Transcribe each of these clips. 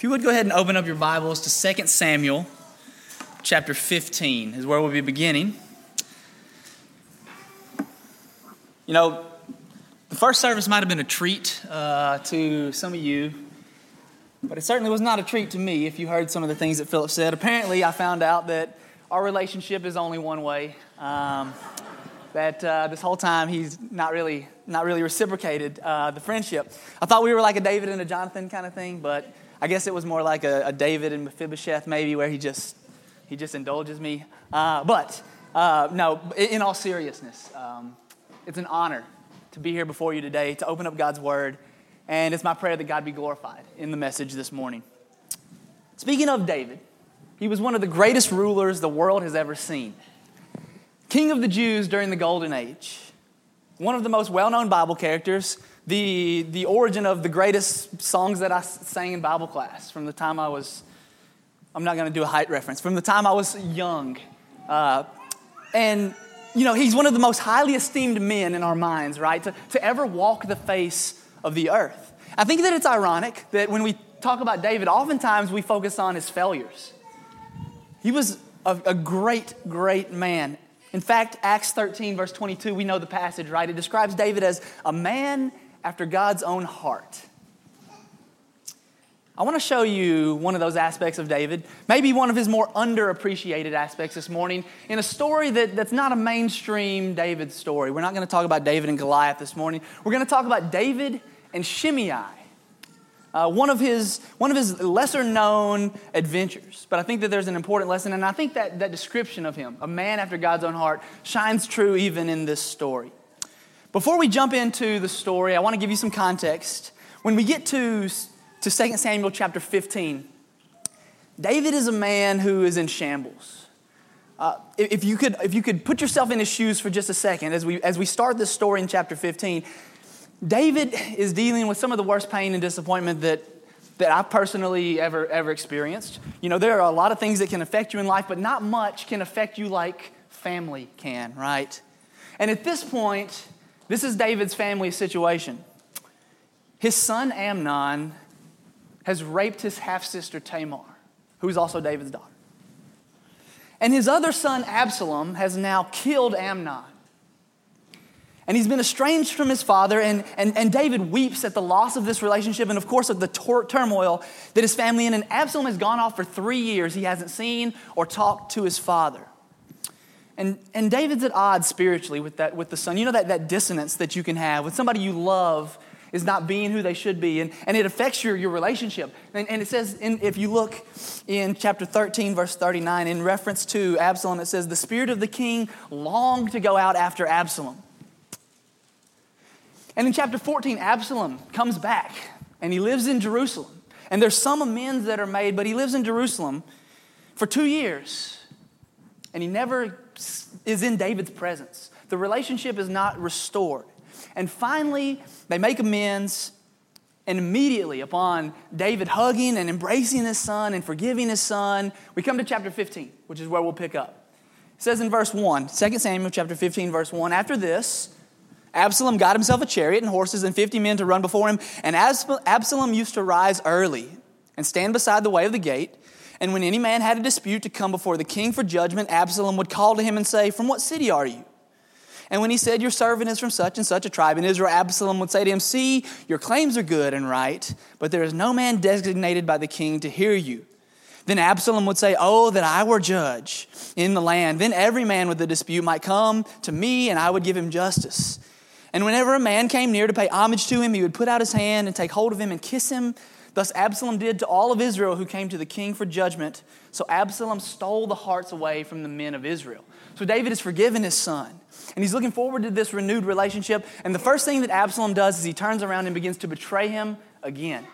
If you would go ahead and open up your Bibles to 2 Samuel chapter 15 is where we'll be beginning. You know, the first service might have been a treat uh, to some of you, but it certainly was not a treat to me if you heard some of the things that Philip said. Apparently, I found out that our relationship is only one way. Um, that uh, this whole time he's not really not really reciprocated uh, the friendship. I thought we were like a David and a Jonathan kind of thing, but I guess it was more like a, a David and Mephibosheth maybe, where he just he just indulges me. Uh, but uh, no, in all seriousness, um, it's an honor to be here before you today to open up God's Word, and it's my prayer that God be glorified in the message this morning. Speaking of David, he was one of the greatest rulers the world has ever seen. King of the Jews during the Golden Age. One of the most well known Bible characters, the, the origin of the greatest songs that I sang in Bible class from the time I was, I'm not going to do a height reference, from the time I was young. Uh, and, you know, he's one of the most highly esteemed men in our minds, right? To, to ever walk the face of the earth. I think that it's ironic that when we talk about David, oftentimes we focus on his failures. He was a, a great, great man. In fact, Acts 13, verse 22, we know the passage, right? It describes David as a man after God's own heart. I want to show you one of those aspects of David, maybe one of his more underappreciated aspects this morning, in a story that, that's not a mainstream David story. We're not going to talk about David and Goliath this morning. We're going to talk about David and Shimei. Uh, one, of his, one of his lesser known adventures. But I think that there's an important lesson, and I think that, that description of him, a man after God's own heart, shines true even in this story. Before we jump into the story, I want to give you some context. When we get to, to 2 Samuel chapter 15, David is a man who is in shambles. Uh, if, you could, if you could put yourself in his shoes for just a second as we, as we start this story in chapter 15, David is dealing with some of the worst pain and disappointment that, that I've personally ever, ever experienced. You know, there are a lot of things that can affect you in life, but not much can affect you like family can, right? And at this point, this is David's family situation. His son Amnon has raped his half sister Tamar, who's also David's daughter. And his other son Absalom has now killed Amnon. And he's been estranged from his father, and, and, and David weeps at the loss of this relationship and, of course, of the tor- turmoil that his family in. And Absalom has gone off for three years. He hasn't seen or talked to his father. And, and David's at odds spiritually with, that, with the son. You know that, that dissonance that you can have with somebody you love is not being who they should be, and, and it affects your, your relationship. And, and it says, in, if you look in chapter 13, verse 39, in reference to Absalom, it says, The spirit of the king longed to go out after Absalom and in chapter 14, Absalom comes back and he lives in Jerusalem. And there's some amends that are made, but he lives in Jerusalem for two years. And he never is in David's presence. The relationship is not restored. And finally, they make amends. And immediately, upon David hugging and embracing his son and forgiving his son, we come to chapter 15, which is where we'll pick up. It says in verse 1, 2 Samuel chapter 15, verse 1, after this, Absalom got himself a chariot and horses and 50 men to run before him. And Absalom used to rise early and stand beside the way of the gate. And when any man had a dispute to come before the king for judgment, Absalom would call to him and say, From what city are you? And when he said, Your servant is from such and such a tribe in Israel, Absalom would say to him, See, your claims are good and right, but there is no man designated by the king to hear you. Then Absalom would say, Oh, that I were judge in the land. Then every man with a dispute might come to me, and I would give him justice. And whenever a man came near to pay homage to him, he would put out his hand and take hold of him and kiss him. Thus Absalom did to all of Israel who came to the king for judgment. So Absalom stole the hearts away from the men of Israel. So David has forgiven his son. And he's looking forward to this renewed relationship. And the first thing that Absalom does is he turns around and begins to betray him again.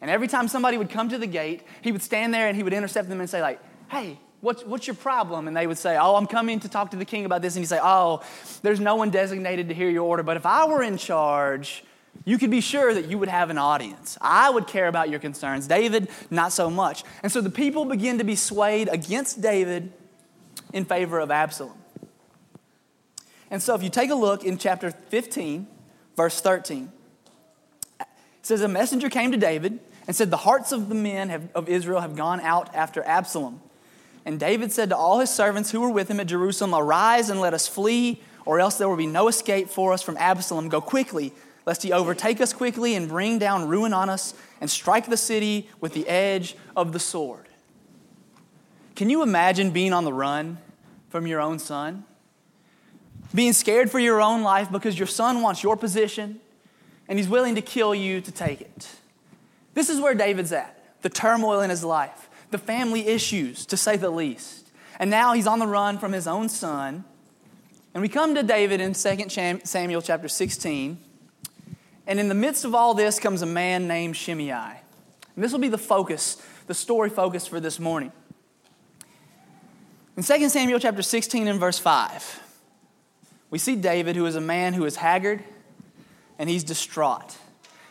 And every time somebody would come to the gate, he would stand there and he would intercept them and say, like, hey, What's, what's your problem? And they would say, Oh, I'm coming to talk to the king about this. And he'd say, Oh, there's no one designated to hear your order. But if I were in charge, you could be sure that you would have an audience. I would care about your concerns. David, not so much. And so the people begin to be swayed against David in favor of Absalom. And so if you take a look in chapter 15, verse 13, it says, A messenger came to David and said, The hearts of the men have, of Israel have gone out after Absalom. And David said to all his servants who were with him at Jerusalem, Arise and let us flee, or else there will be no escape for us from Absalom. Go quickly, lest he overtake us quickly and bring down ruin on us and strike the city with the edge of the sword. Can you imagine being on the run from your own son? Being scared for your own life because your son wants your position and he's willing to kill you to take it. This is where David's at the turmoil in his life, the family issues, to say the least. And now he's on the run from his own son. And we come to David in 2 Samuel chapter 16. And in the midst of all this comes a man named Shimei. And this will be the focus, the story focus for this morning. In 2 Samuel chapter 16 and verse 5, we see David, who is a man who is haggard and he's distraught.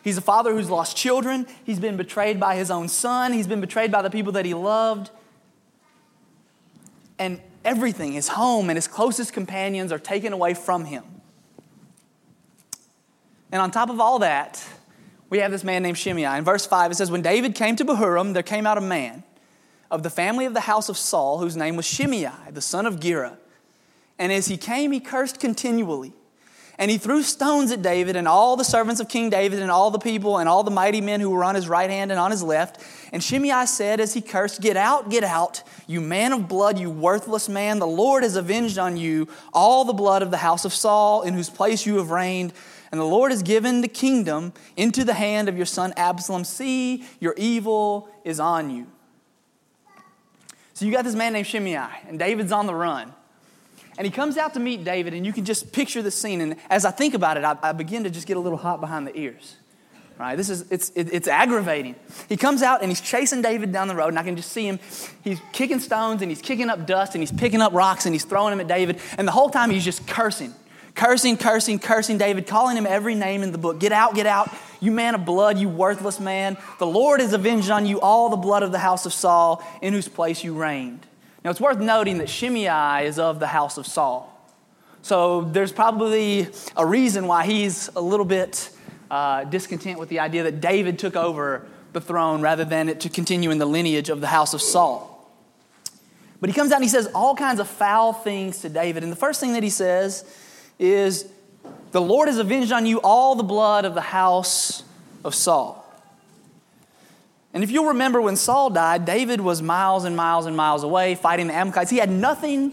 He's a father who's lost children. He's been betrayed by his own son. He's been betrayed by the people that he loved. And everything, his home and his closest companions, are taken away from him. And on top of all that, we have this man named Shimei. In verse 5, it says, When David came to Bahurim, there came out a man of the family of the house of Saul, whose name was Shimei, the son of Gera. And as he came, he cursed continually. And he threw stones at David and all the servants of King David and all the people and all the mighty men who were on his right hand and on his left. And Shimei said as he cursed, Get out, get out, you man of blood, you worthless man. The Lord has avenged on you all the blood of the house of Saul, in whose place you have reigned. And the Lord has given the kingdom into the hand of your son Absalom. See, your evil is on you. So you got this man named Shimei, and David's on the run. And he comes out to meet David, and you can just picture the scene. And as I think about it, I, I begin to just get a little hot behind the ears. Right? This is it's it, it's aggravating. He comes out and he's chasing David down the road, and I can just see him. He's kicking stones and he's kicking up dust and he's picking up rocks and he's throwing them at David. And the whole time he's just cursing, cursing, cursing, cursing David, calling him every name in the book. Get out, get out, you man of blood, you worthless man. The Lord has avenged on you all the blood of the house of Saul, in whose place you reigned. Now, it's worth noting that Shimei is of the house of Saul. So there's probably a reason why he's a little bit uh, discontent with the idea that David took over the throne rather than it to continue in the lineage of the house of Saul. But he comes out and he says all kinds of foul things to David. And the first thing that he says is, The Lord has avenged on you all the blood of the house of Saul. And if you'll remember when Saul died, David was miles and miles and miles away fighting the Amalekites. He had nothing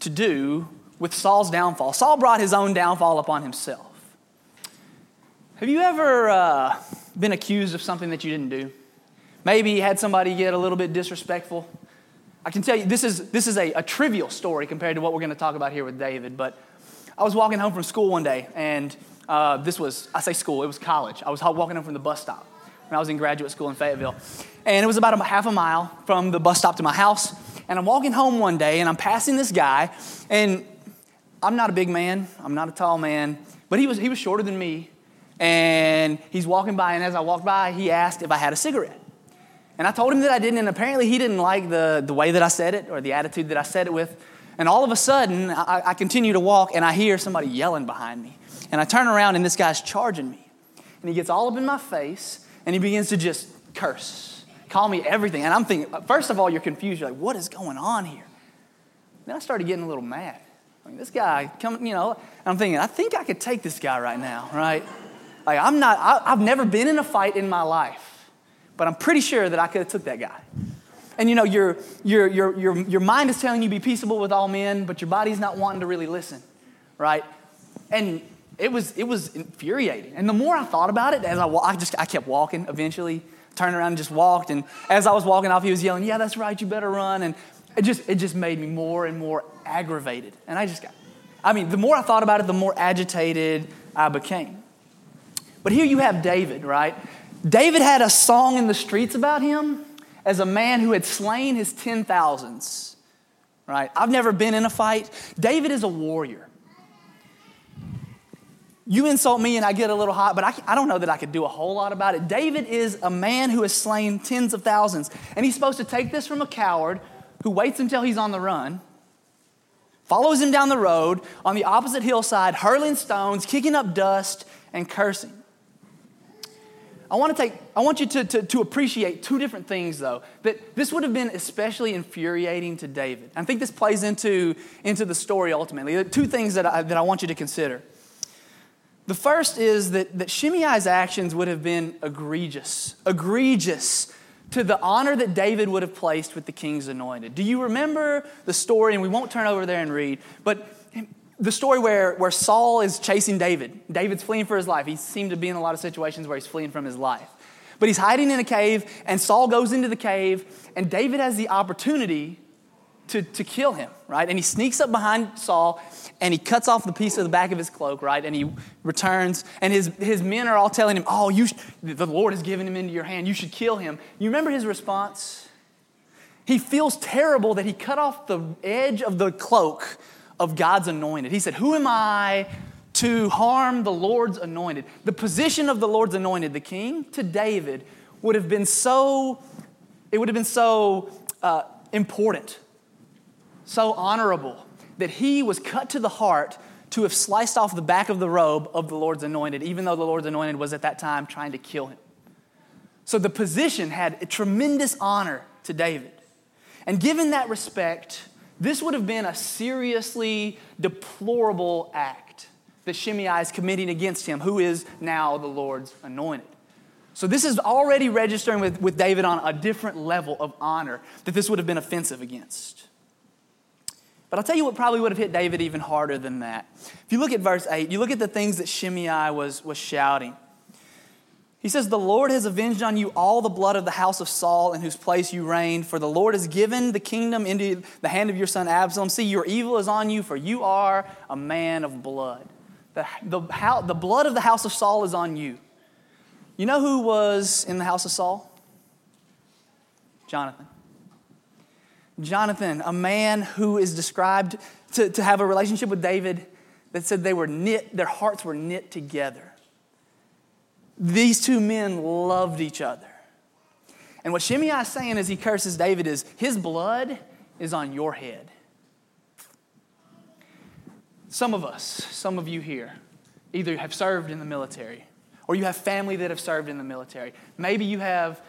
to do with Saul's downfall. Saul brought his own downfall upon himself. Have you ever uh, been accused of something that you didn't do? Maybe had somebody get a little bit disrespectful. I can tell you, this is, this is a, a trivial story compared to what we're going to talk about here with David. But I was walking home from school one day, and uh, this was, I say school, it was college. I was walking home from the bus stop when I was in graduate school in Fayetteville. And it was about a half a mile from the bus stop to my house. And I'm walking home one day and I'm passing this guy. And I'm not a big man, I'm not a tall man, but he was, he was shorter than me. And he's walking by, and as I walked by, he asked if I had a cigarette. And I told him that I didn't, and apparently he didn't like the, the way that I said it or the attitude that I said it with. And all of a sudden, I, I continue to walk, and I hear somebody yelling behind me. And I turn around, and this guy's charging me. And he gets all up in my face, and he begins to just curse, call me everything. And I'm thinking, first of all, you're confused. You're like, what is going on here? Then I started getting a little mad. I mean, this guy, coming, you know, I'm thinking, I think I could take this guy right now, right? Like, I'm not, I, have never been in a fight in my life, but I'm pretty sure that I could have took that guy. And you know, your, your, your, your, your mind is telling you be peaceable with all men, but your body's not wanting to really listen, right? And it was, it was infuriating. And the more I thought about it, as I, I just, I kept walking eventually, turned around and just walked. And as I was walking off, he was yelling, yeah, that's right, you better run. And it just, it just made me more and more aggravated. And I just got, I mean, the more I thought about it, the more agitated I became. But here you have David, right? David had a song in the streets about him as a man who had slain his ten thousands, right? I've never been in a fight. David is a warrior. You insult me and I get a little hot, but I, I don't know that I could do a whole lot about it. David is a man who has slain tens of thousands, and he's supposed to take this from a coward who waits until he's on the run, follows him down the road on the opposite hillside, hurling stones, kicking up dust, and cursing. I want to take, I want you to, to, to, appreciate two different things though. That this would have been especially infuriating to David. I think this plays into, into the story ultimately. Two things that I, that I want you to consider. The first is that, that Shimei's actions would have been egregious, egregious to the honor that David would have placed with the king's anointed. Do you remember the story? And we won't turn over there and read, but the story where, where Saul is chasing David. David's fleeing for his life. He seemed to be in a lot of situations where he's fleeing from his life. But he's hiding in a cave, and Saul goes into the cave, and David has the opportunity to, to kill him, right? And he sneaks up behind Saul, and he cuts off the piece of the back of his cloak, right? And he returns, and his, his men are all telling him, Oh, you sh- the Lord has given him into your hand. You should kill him. You remember his response? He feels terrible that he cut off the edge of the cloak of God's anointed. He said, Who am I to harm the Lord's anointed? The position of the Lord's anointed, the king, to David, would have been so, it would have been so uh, important, so honorable, that he was cut to the heart to have sliced off the back of the robe of the Lord's anointed, even though the Lord's anointed was at that time trying to kill him. So the position had a tremendous honor to David. And given that respect, this would have been a seriously deplorable act that Shimei is committing against him, who is now the Lord's anointed. So, this is already registering with, with David on a different level of honor that this would have been offensive against. But I'll tell you what probably would have hit David even harder than that. If you look at verse 8, you look at the things that Shimei was, was shouting. He says, The Lord has avenged on you all the blood of the house of Saul in whose place you reigned, for the Lord has given the kingdom into the hand of your son Absalom. See, your evil is on you, for you are a man of blood. The, the, how, the blood of the house of Saul is on you. You know who was in the house of Saul? Jonathan. Jonathan, a man who is described to, to have a relationship with David that said they were knit, their hearts were knit together. These two men loved each other. And what Shimei is saying as he curses David is his blood is on your head. Some of us, some of you here, either have served in the military or you have family that have served in the military. Maybe you have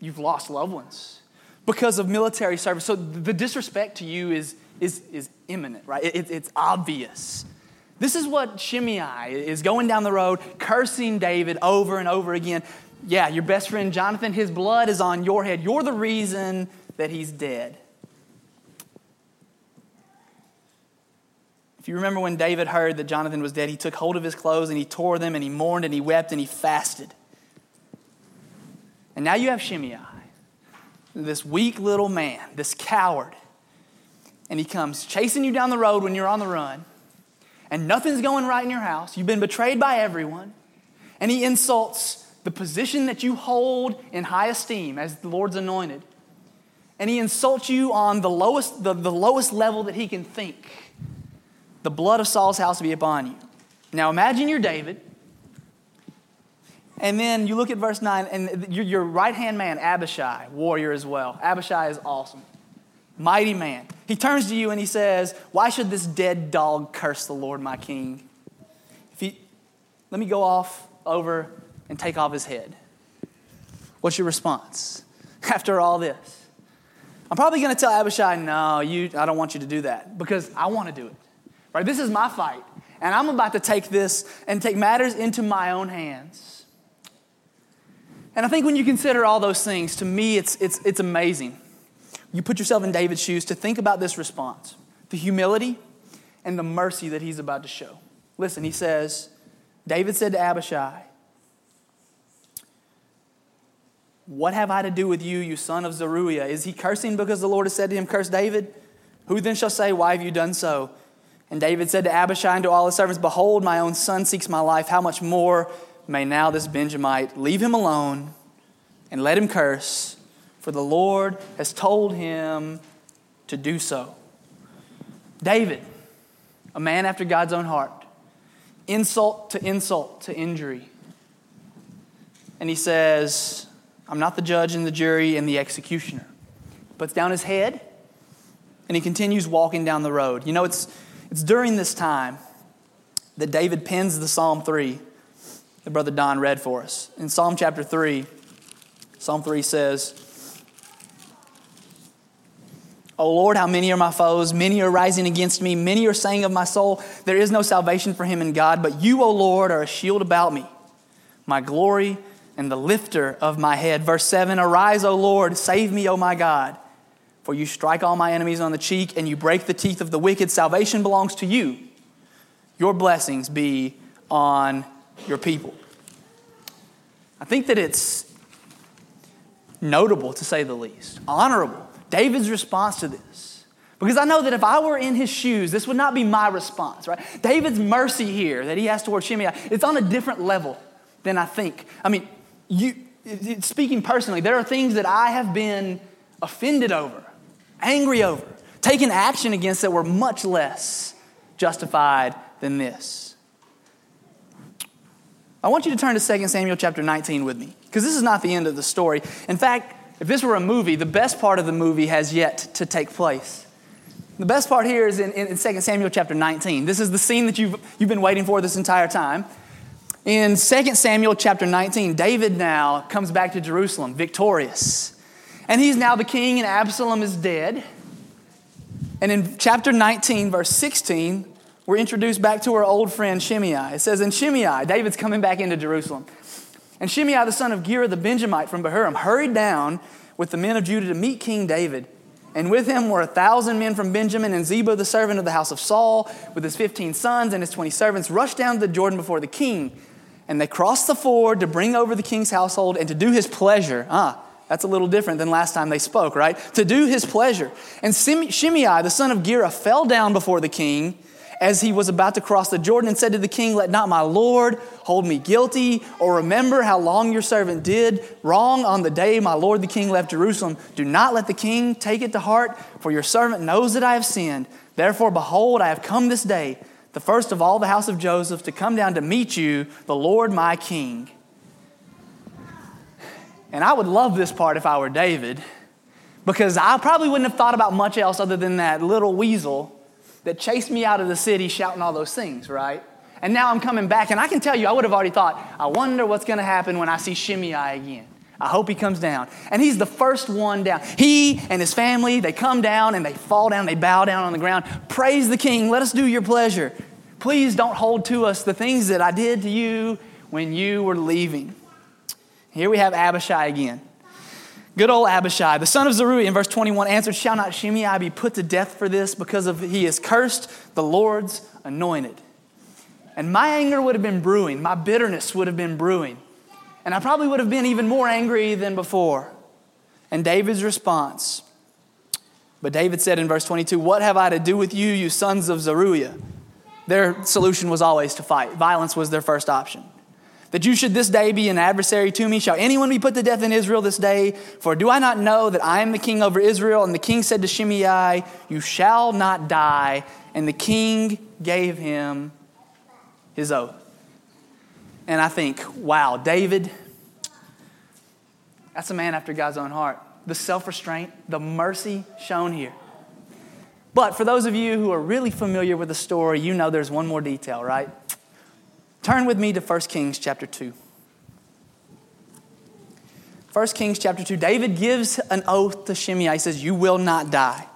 you've lost loved ones because of military service. So the disrespect to you is, is, is imminent, right? It, it's obvious. This is what Shimei is going down the road, cursing David over and over again. Yeah, your best friend Jonathan, his blood is on your head. You're the reason that he's dead. If you remember when David heard that Jonathan was dead, he took hold of his clothes and he tore them and he mourned and he wept and he fasted. And now you have Shimei, this weak little man, this coward. And he comes chasing you down the road when you're on the run and nothing's going right in your house. You've been betrayed by everyone. And he insults the position that you hold in high esteem as the Lord's anointed. And he insults you on the lowest, the, the lowest level that he can think. The blood of Saul's house be upon you. Now imagine you're David. And then you look at verse 9, and your, your right hand man, Abishai, warrior as well. Abishai is awesome mighty man. He turns to you and he says, Why should this dead dog curse the Lord my king? If he, let me go off over and take off his head. What's your response after all this? I'm probably going to tell Abishai, No, you, I don't want you to do that because I want to do it. Right? This is my fight. And I'm about to take this and take matters into my own hands. And I think when you consider all those things, to me, it's, it's, it's amazing you put yourself in David's shoes to think about this response the humility and the mercy that he's about to show. Listen, he says, David said to Abishai, What have I to do with you, you son of Zeruiah? Is he cursing because the Lord has said to him, Curse David? Who then shall say, Why have you done so? And David said to Abishai and to all his servants, Behold, my own son seeks my life. How much more may now this Benjamite leave him alone and let him curse? For the Lord has told him to do so. David, a man after God's own heart, insult to insult to injury. And he says, I'm not the judge and the jury and the executioner. Puts down his head and he continues walking down the road. You know, it's, it's during this time that David pens the Psalm 3. that Brother Don read for us. In Psalm chapter 3, Psalm 3 says, O Lord, how many are my foes? Many are rising against me. Many are saying of my soul, There is no salvation for him in God. But you, O Lord, are a shield about me, my glory and the lifter of my head. Verse 7 Arise, O Lord, save me, O my God. For you strike all my enemies on the cheek and you break the teeth of the wicked. Salvation belongs to you. Your blessings be on your people. I think that it's notable, to say the least, honorable David's response to this. Because I know that if I were in his shoes, this would not be my response, right? David's mercy here that he has towards Shimei, it's on a different level than I think. I mean, you, speaking personally, there are things that I have been offended over, angry over, taken action against that were much less justified than this. I want you to turn to 2 Samuel chapter 19 with me, because this is not the end of the story. In fact, if this were a movie, the best part of the movie has yet to take place. The best part here is in, in 2 Samuel chapter 19. This is the scene that you've, you've been waiting for this entire time. In 2 Samuel chapter 19, David now comes back to Jerusalem victorious. And he's now the king, and Absalom is dead. And in chapter 19, verse 16, we're introduced back to our old friend Shimei. It says, In Shimei, David's coming back into Jerusalem. And Shimei, the son of Gera the Benjamite from Bahurim, hurried down with the men of Judah to meet King David. And with him were a thousand men from Benjamin, and Ziba, the servant of the house of Saul, with his fifteen sons and his twenty servants, rushed down to the Jordan before the king. And they crossed the ford to bring over the king's household and to do his pleasure. Ah, that's a little different than last time they spoke, right? To do his pleasure. And Shimei, the son of Gera, fell down before the king as he was about to cross the Jordan and said to the king, Let not my Lord hold me guilty, or remember how long your servant did wrong on the day my Lord the king left Jerusalem. Do not let the king take it to heart, for your servant knows that I have sinned. Therefore, behold, I have come this day, the first of all the house of Joseph, to come down to meet you, the Lord my king. And I would love this part if I were David, because I probably wouldn't have thought about much else other than that little weasel that chased me out of the city shouting all those things, right? And now I'm coming back, and I can tell you, I would have already thought, I wonder what's going to happen when I see Shimei again. I hope he comes down. And he's the first one down. He and his family, they come down and they fall down, they bow down on the ground. Praise the king, let us do your pleasure. Please don't hold to us the things that I did to you when you were leaving. Here we have Abishai again. Good old Abishai, the son of Zeruiah, in verse 21, answered, Shall not Shimei be put to death for this because of he has cursed the Lord's anointed? And my anger would have been brewing, my bitterness would have been brewing. And I probably would have been even more angry than before. And David's response, but David said in verse 22, What have I to do with you, you sons of Zeruiah? Their solution was always to fight. Violence was their first option that you should this day be an adversary to me? Shall anyone be put to death in Israel this day? For do I not know that I am the king over Israel? And the king said to Shimei, You shall not die. And the king gave him his oath. And I think, wow, David, that's a man after God's own heart. The self restraint, the mercy shown here. But for those of you who are really familiar with the story, you know there's one more detail, right? Turn with me to 1 Kings chapter 2. 1 Kings chapter 2, David gives an oath to Shimei. He says, You will not die.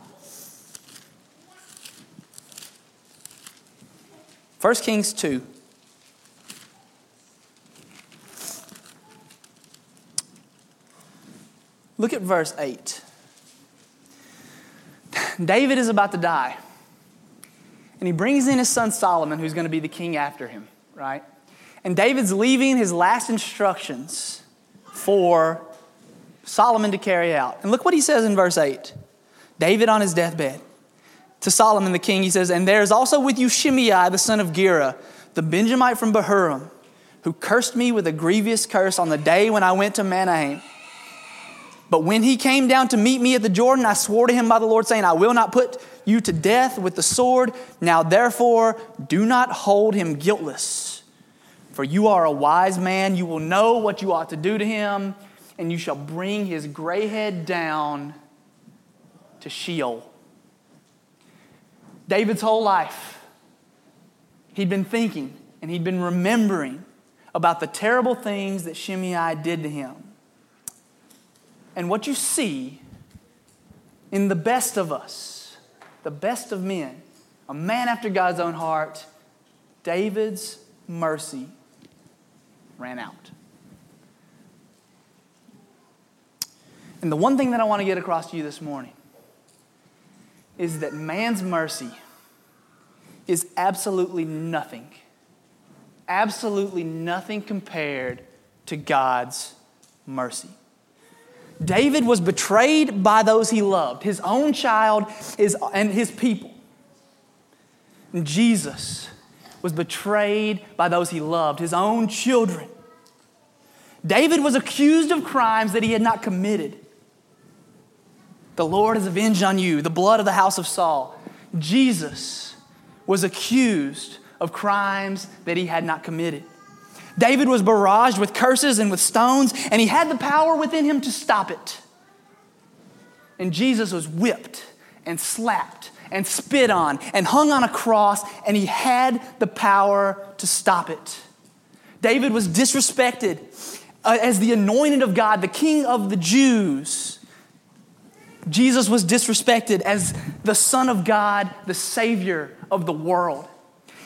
1 Kings 2. Look at verse 8. David is about to die. And he brings in his son Solomon, who's going to be the king after him right? And David's leaving his last instructions for Solomon to carry out. And look what he says in verse 8 David on his deathbed. To Solomon the king, he says, And there is also with you Shimei, the son of Gera, the Benjamite from Bahurim, who cursed me with a grievous curse on the day when I went to Mahanaim. But when he came down to meet me at the Jordan, I swore to him by the Lord, saying, I will not put you to death with the sword. Now therefore, do not hold him guiltless. For you are a wise man, you will know what you ought to do to him, and you shall bring his gray head down to Sheol. David's whole life, he'd been thinking and he'd been remembering about the terrible things that Shimei did to him. And what you see in the best of us, the best of men, a man after God's own heart, David's mercy ran out. And the one thing that I want to get across to you this morning is that man's mercy is absolutely nothing, absolutely nothing compared to God's mercy. David was betrayed by those he loved, his own child his, and his people. And Jesus was betrayed by those he loved, his own children. David was accused of crimes that he had not committed. The Lord has avenged on you the blood of the house of Saul. Jesus was accused of crimes that he had not committed. David was barraged with curses and with stones, and he had the power within him to stop it. And Jesus was whipped and slapped and spit on and hung on a cross, and he had the power to stop it. David was disrespected uh, as the anointed of God, the king of the Jews. Jesus was disrespected as the Son of God, the Savior of the world.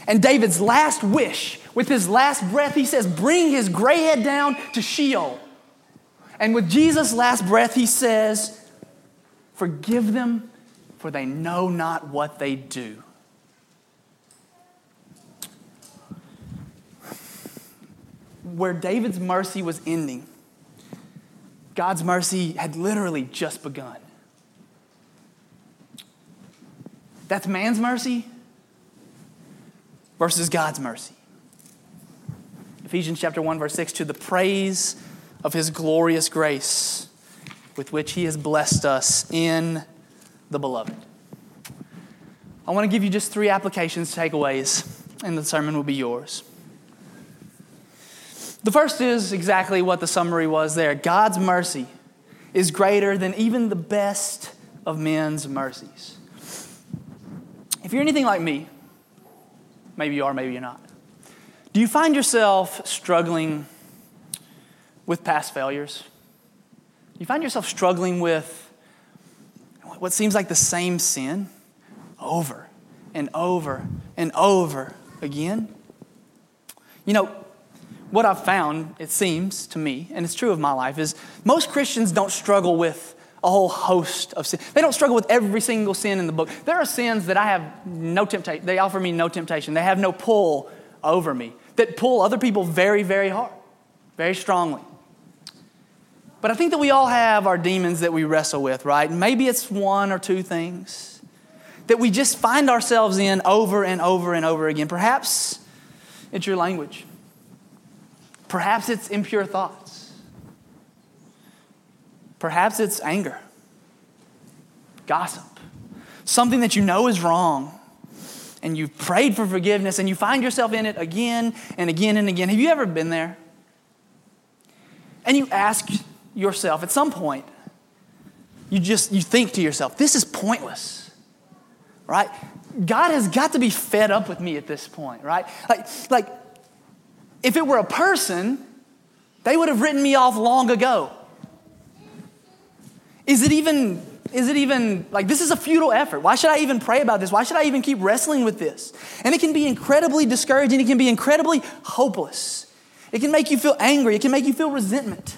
And David's last wish, with his last breath, he says, Bring his gray head down to Sheol. And with Jesus' last breath, he says, Forgive them, for they know not what they do. Where David's mercy was ending, God's mercy had literally just begun. That's man's mercy versus God's mercy. Ephesians chapter 1 verse 6 to the praise of his glorious grace with which he has blessed us in the beloved. I want to give you just three applications, takeaways, and the sermon will be yours. The first is exactly what the summary was there. God's mercy is greater than even the best of men's mercies. If you're anything like me, maybe you are, maybe you're not. Do you find yourself struggling with past failures? Do You find yourself struggling with what seems like the same sin over and over and over again? You know, what I've found, it seems to me, and it's true of my life, is most Christians don't struggle with a whole host of sin. They don't struggle with every single sin in the book. There are sins that I have no temptation, they offer me no temptation. They have no pull over me, that pull other people very, very hard, very strongly. But I think that we all have our demons that we wrestle with, right? Maybe it's one or two things that we just find ourselves in over and over and over again. Perhaps it's your language. Perhaps it's impure thoughts. Perhaps it's anger, gossip, something that you know is wrong, and you've prayed for forgiveness and you find yourself in it again and again and again. Have you ever been there? And you ask yourself at some point, you just you think to yourself, this is pointless. Right? God has got to be fed up with me at this point, right? Like, like if it were a person, they would have written me off long ago. Is it even is it even like this is a futile effort? Why should I even pray about this? Why should I even keep wrestling with this? And it can be incredibly discouraging. It can be incredibly hopeless. It can make you feel angry. It can make you feel resentment.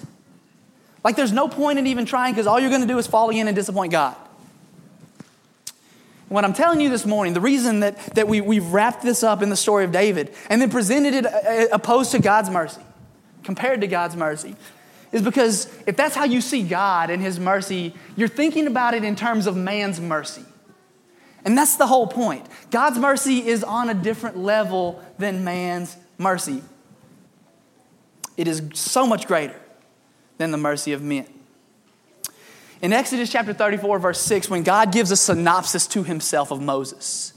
Like there's no point in even trying because all you're going to do is fall again and disappoint God. What I'm telling you this morning, the reason that, that we, we've wrapped this up in the story of David and then presented it uh, uh, opposed to God's mercy, compared to God's mercy, is because if that's how you see God and His mercy, you're thinking about it in terms of man's mercy. And that's the whole point. God's mercy is on a different level than man's mercy. It is so much greater than the mercy of men. In Exodus chapter 34, verse 6, when God gives a synopsis to himself of Moses,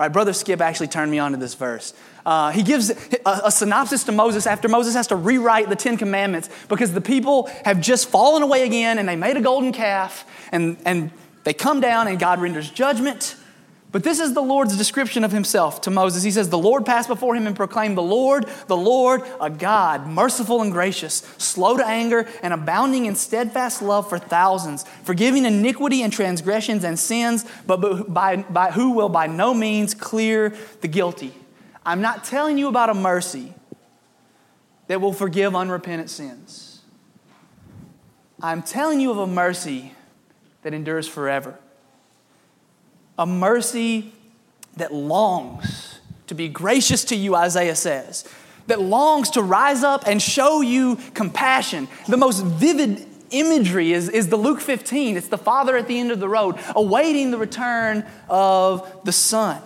right, Brother Skip actually turned me on to this verse. Uh, he gives a, a, synopsis to Moses after Moses has to rewrite the Ten Commandments because the people have just fallen away again and they made a golden calf and, and they come down and God renders judgment. But this is the Lord's description of himself to Moses. He says, The Lord passed before him and proclaimed, The Lord, the Lord, a God, merciful and gracious, slow to anger, and abounding in steadfast love for thousands, forgiving iniquity and transgressions and sins, but by, by, who will by no means clear the guilty. I'm not telling you about a mercy that will forgive unrepentant sins. I'm telling you of a mercy that endures forever a mercy that longs to be gracious to you, Isaiah says, that longs to rise up and show you compassion. The most vivid imagery is, is the Luke 15. It's the father at the end of the road, awaiting the return of the son.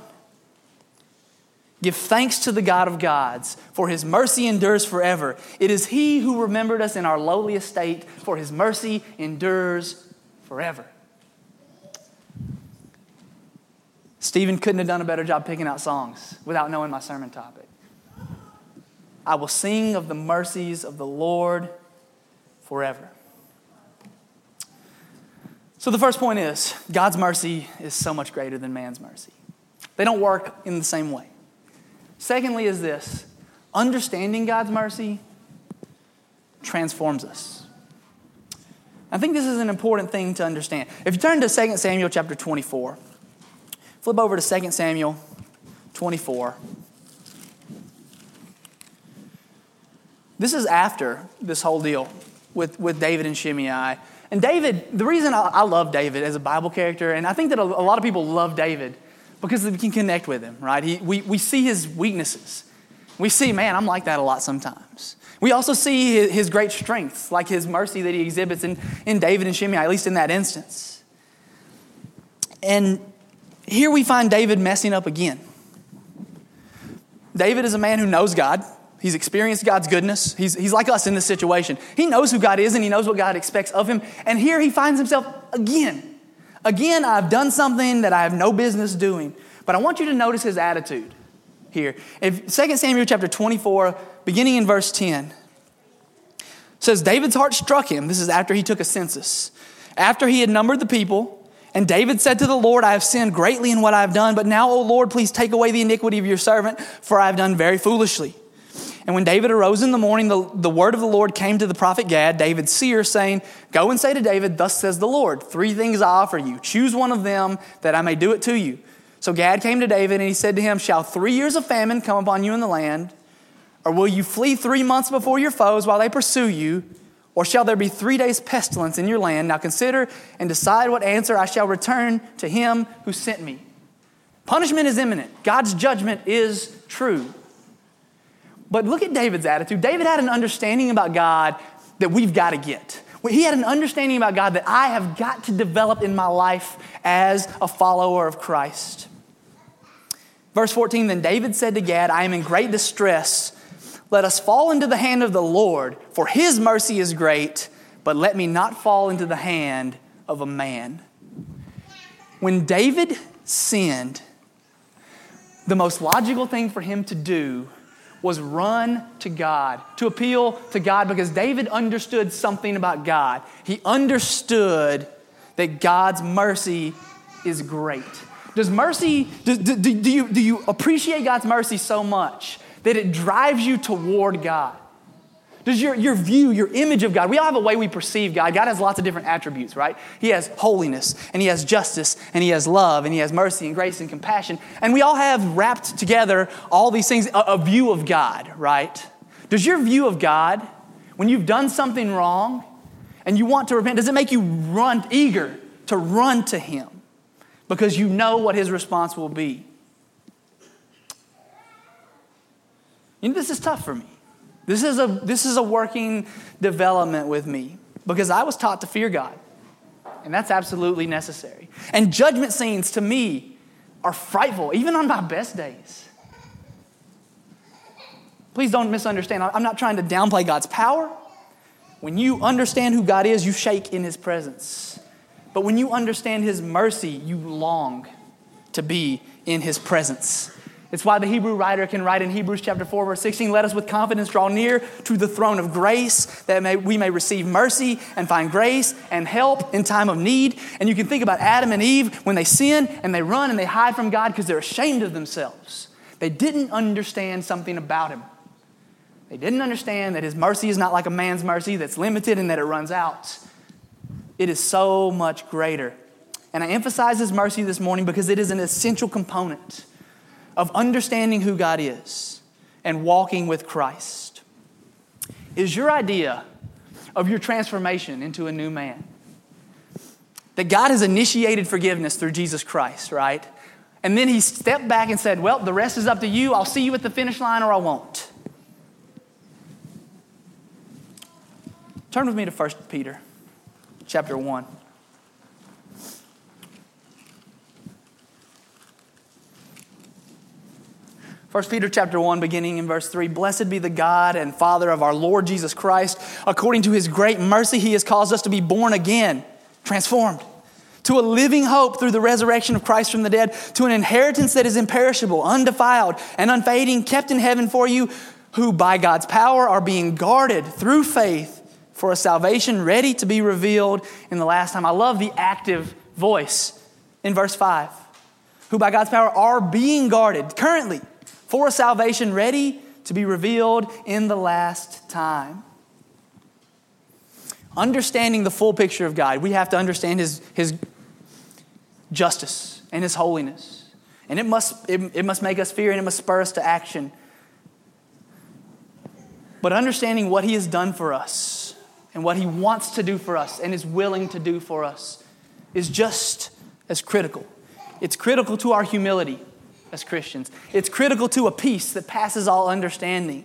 Give thanks to the God of gods, for his mercy endures forever. It is he who remembered us in our lowly estate, for his mercy endures forever. Stephen couldn't have done a better job picking out songs without knowing my sermon topic. I will sing of the mercies of the Lord forever. So, the first point is God's mercy is so much greater than man's mercy. They don't work in the same way. Secondly, is this understanding God's mercy transforms us. I think this is an important thing to understand. If you turn to 2 Samuel chapter 24, Flip over to 2 Samuel 24. This is after this whole deal with, with David and Shimei. And David, the reason I, I love David as a Bible character, and I think that a, a, lot of people love David because we can connect with him, right? He, we, we see his weaknesses. We see, man, I'm like that a lot sometimes. We also see his, his great strengths, like his mercy that he exhibits in, in David and Shimei, at least in that instance. And here we find David messing up again. David is a man who knows God. He's experienced God's goodness. He's, he's like us in this situation. He knows who God is and he knows what God expects of him. And here he finds himself again. Again, I've done something that I have no business doing. But I want you to notice his attitude here. If 2 Samuel chapter 24, beginning in verse 10, says, David's heart struck him. This is after he took a census. After he had numbered the people, and David said to the Lord, I have sinned greatly in what I have done, but now, O Lord, please take away the iniquity of your servant, for I have done very foolishly. And when David arose in the morning, the, the word of the Lord came to the prophet Gad, David's seer, saying, Go and say to David, Thus says the Lord, three things I offer you. Choose one of them, that I may do it to you. So Gad came to David, and he said to him, Shall three years of famine come upon you in the land? Or will you flee three months before your foes while they pursue you? Or shall there be three days' pestilence in your land? Now consider and decide what answer I shall return to him who sent me. Punishment is imminent, God's judgment is true. But look at David's attitude. David had an understanding about God that we've got to get. He had an understanding about God that I have got to develop in my life as a follower of Christ. Verse 14 Then David said to Gad, I am in great distress let us fall into the hand of the Lord, for his mercy is great, but let me not fall into the hand of a man. When David sinned, the most logical thing for him to do was run to God, to appeal to God, because David understood something about God. He understood that God's mercy is great. Does mercy, do, do, do, you, do you appreciate God's mercy so much that it drives you toward God. Does your, your view, your image of God, we all have a way we perceive God. God has lots of different attributes, right? He has holiness, and He has justice, and He has love, and He has mercy, and grace, and compassion. And we all have wrapped together all these things, a, a view of God, right? Does your view of God, when you've done something wrong and you want to repent, does it make you run, eager to run to Him because you know what His response will be? You know, this is tough for me. This is a, this is a working development with me because I was taught to fear God, and that's absolutely necessary. And judgment scenes to me are frightful, even on my best days. Please don't misunderstand. I'm not trying to downplay God's power. When you understand who God is, you shake in His presence. But when you understand His mercy, you long to be in His presence. It's why the Hebrew writer can write in Hebrews chapter 4, verse 16, let us with confidence draw near to the throne of grace that may, we may receive mercy and find grace and help in time of need. And you can think about Adam and Eve when they sin and they run and they hide from God because they're ashamed of themselves. They didn't understand something about Him. They didn't understand that His mercy is not like a man's mercy that's limited and that it runs out. It is so much greater. And I emphasize His mercy this morning because it is an essential component of understanding who God is and walking with Christ. Is your idea of your transformation into a new man that God has initiated forgiveness through Jesus Christ, right? And then he stepped back and said, Well, the rest is up to you. I'll see you at the finish line or I won't. Turn with me to 1 Peter chapter 1. 1 Peter chapter 1 beginning in verse 3 Blessed be the God and Father of our Lord Jesus Christ. According to his great mercy he has caused us to be born again transformed to a living hope through the resurrection of Christ from the dead to an inheritance that is imperishable undefiled and unfading kept in heaven for you who by God's power are being guarded through faith for a salvation ready to be revealed in the last time. I love the active voice in verse 5 who by God's power are being guarded currently for a salvation ready to be revealed in the last time. Understanding the full picture of God, we have to understand His, his justice and His holiness. And it must, it, it must make us fear and it must spur us to action. But understanding what He has done for us and what He wants to do for us and is willing to do for us is just as critical. It's critical to our humility as Christians. It's critical to a peace that passes all understanding.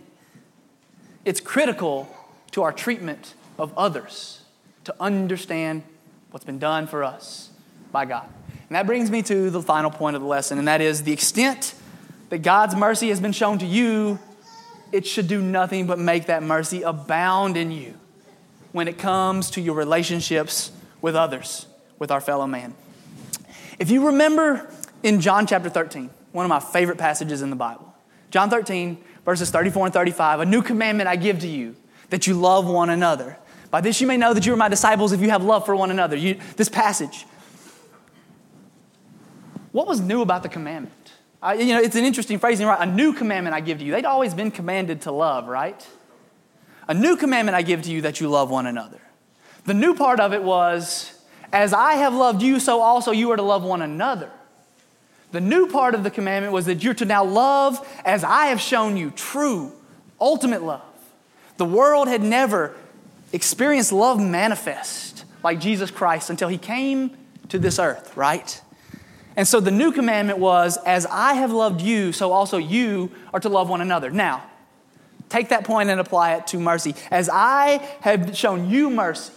It's critical to our treatment of others to understand what's been done for us by God. And that brings me to the final point of the lesson, and that is the extent that God's mercy has been shown to you, it should do nothing but make that mercy abound in you when it comes to your relationships with others, with our fellow man. If you remember in John chapter 13, one of my favorite passages in the Bible. John 13, verses 34 and 35. A new commandment I give to you, that you love one another. By this you may know that you are my disciples if you have love for one another. You, this passage. What was new about the commandment? I, you know, it's an interesting phrasing, right? A new commandment I give to you. They'd always been commanded to love, right? A new commandment I give to you that you love one another. The new part of it was, as I have loved you, so also you are to love one another. The new part of the commandment was that you're to now love as I have shown you true, ultimate love. The world had never experienced love manifest like Jesus Christ until he came to this earth, right? And so the new commandment was as I have loved you, so also you are to love one another. Now, take that point and apply it to mercy. As I have shown you mercy,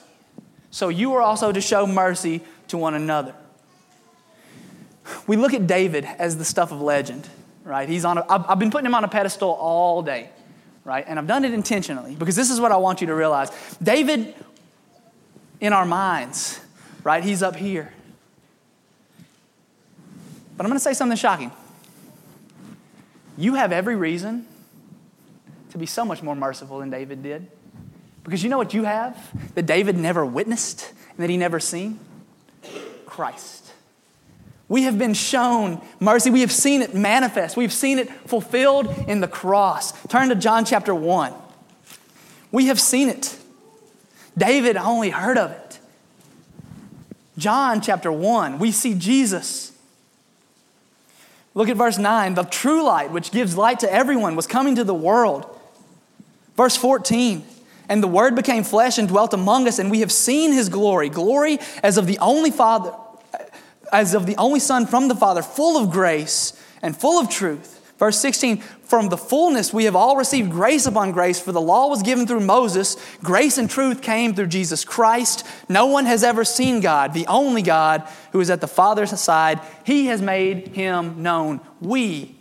so you are also to show mercy to one another we look at David as the stuff of legend, right? He's on a, I've, I've been putting him on a pedestal all day, right? And I've done it intentionally because this is what I want you to realize. David, in our minds, right? He's up here. But I'm going to say something shocking. You have every reason to be so much more merciful than David did. Because you know what you have that David never witnessed and that he never seen? Christ. We have been shown mercy. We have seen it manifest. We've seen it fulfilled in the cross. Turn to John chapter 1. We have seen it. David only heard of it. John chapter 1, we see Jesus. Look at verse 9. The true light, which gives light to everyone, was coming to the world. Verse 14. And the Word became flesh and dwelt among us, and we have seen his glory glory as of the only Father as of the only Son from the Father, full of grace and full of truth. Verse 16, from the fullness we have all received grace upon grace, for the law was given through Moses, grace and truth came through Jesus Christ. No one has ever seen God, the only God who is at the Father's side. He has made him known. We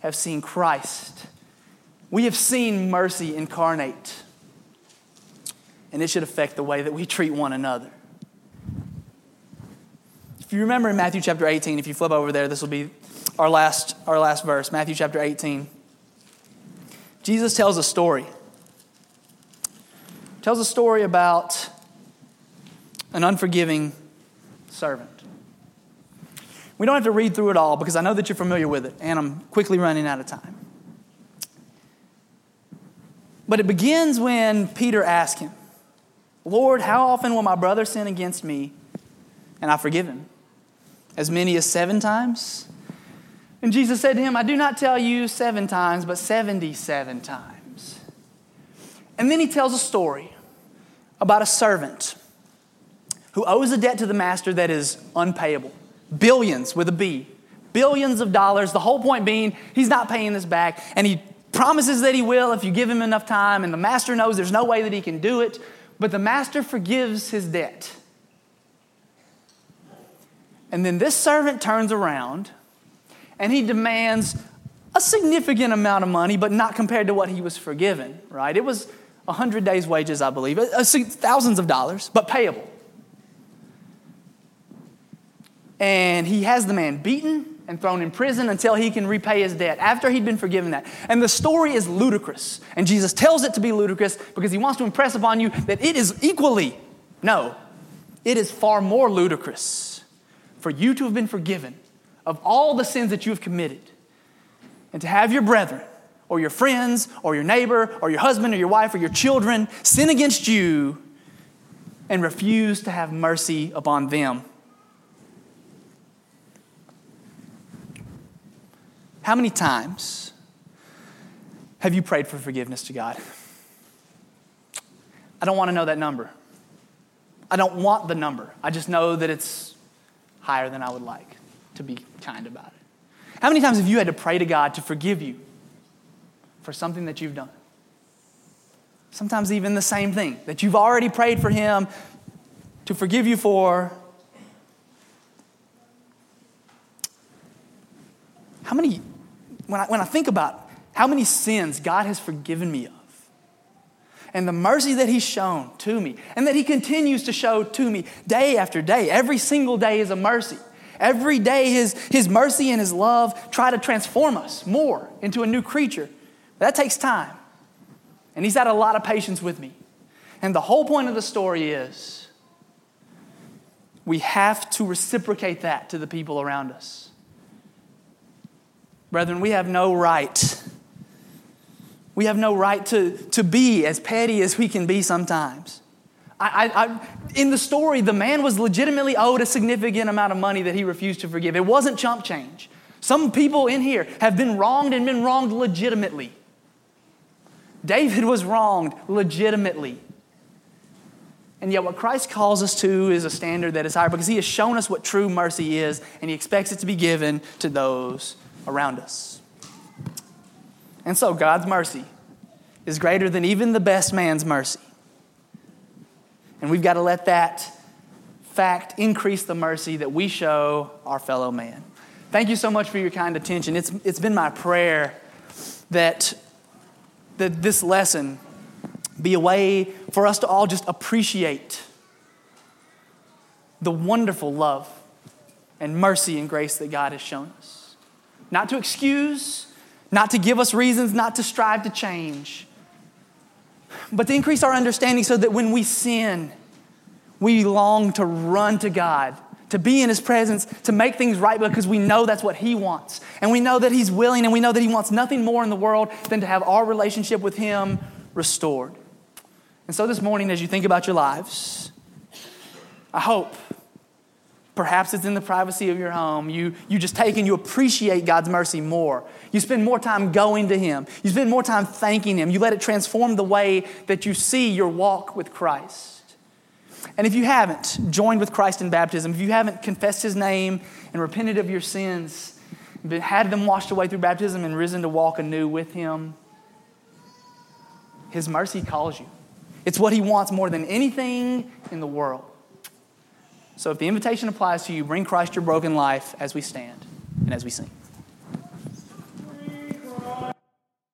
have seen Christ. We have seen mercy incarnate. And it should affect the way that we treat one another. If you remember in Matthew chapter 18, if you flip over there, this will be our last, our last verse, Matthew chapter 18. Jesus tells a story. Tells a story about an unforgiving servant. We don't have to read through it all because I know that you're familiar with it, and I'm quickly running out of time. But it begins when Peter asks him, Lord, how often will my brother sin against me and I forgive him? As many as seven times? And Jesus said to him, I do not tell you seven times, but 77 times. And then he tells a story about a servant who owes a debt to the master that is unpayable. Billions with a B. Billions of dollars. The whole point being, he's not paying this back. And he promises that he will if you give him enough time. And the master knows there's no way that he can do it. But the master forgives his debt. And then this servant turns around and he demands a significant amount of money, but not compared to what he was forgiven, right? It was 100 days' wages, I believe, thousands of dollars, but payable. And he has the man beaten and thrown in prison until he can repay his debt after he'd been forgiven that. And the story is ludicrous. And Jesus tells it to be ludicrous because he wants to impress upon you that it is equally, no, it is far more ludicrous for you to have been forgiven of all the sins that you have committed and to have your brethren or your friends or your neighbor or your husband or your wife or your children sin against you and refuse to have mercy upon them. How many times have you prayed for forgiveness to God? I don't want to know that number. I don't want the number. I just know that it's higher than I would like to be kind about it. How many times have you had to pray to God to forgive you for something that you've done? Sometimes even the same thing that you've already prayed for Him to forgive you for. How many when I, when I think about how many sins God has forgiven me of, and the mercy that He's shown to me, and that He continues to show to me day after day, every single day is a mercy. Every day, His, His mercy and His love try to transform us more into a new creature. That takes time. And He's had a lot of patience with me. And the whole point of the story is we have to reciprocate that to the people around us. Brethren, we have no right. We have no right to, to be as petty as we can be sometimes. I, I, I, in the story, the man was legitimately owed a significant amount of money that he refused to forgive. It wasn't chump change. Some people in here have been wronged and been wronged legitimately. David was wronged legitimately. And yet, what Christ calls us to is a standard that is higher because he has shown us what true mercy is, and he expects it to be given to those around us. And so, God's mercy is greater than even the best man's mercy. And we've got to let that fact increase the mercy that we show our fellow man. Thank you so much for your kind attention. It's, it's been my prayer that, that this lesson be a way for us to all just appreciate the wonderful love and mercy and grace that God has shown us not to excuse, not to give us reasons not to strive to change, but to increase our understanding so that when we sin, we long to run to God, to be in His presence, to make things right because we know that's what He wants. And we know that He's willing and we know that He wants nothing more in the world than to have our relationship with Him restored. And so this morning, as you think about your lives, I hope Perhaps it's in the privacy of your home. You, you just take and you appreciate God's mercy more. You spend more time going to Him. You spend more time thanking Him. You let it transform the way that you see your walk with Christ. And if you haven't joined with Christ in baptism, if you haven't confessed His name and repented of your sins, but had them washed away through baptism and risen to walk anew with Him, His mercy calls you. It's what He wants more than anything in the world. So if the invitation applies to you, bring Christ your broken life as we stand and as we sing.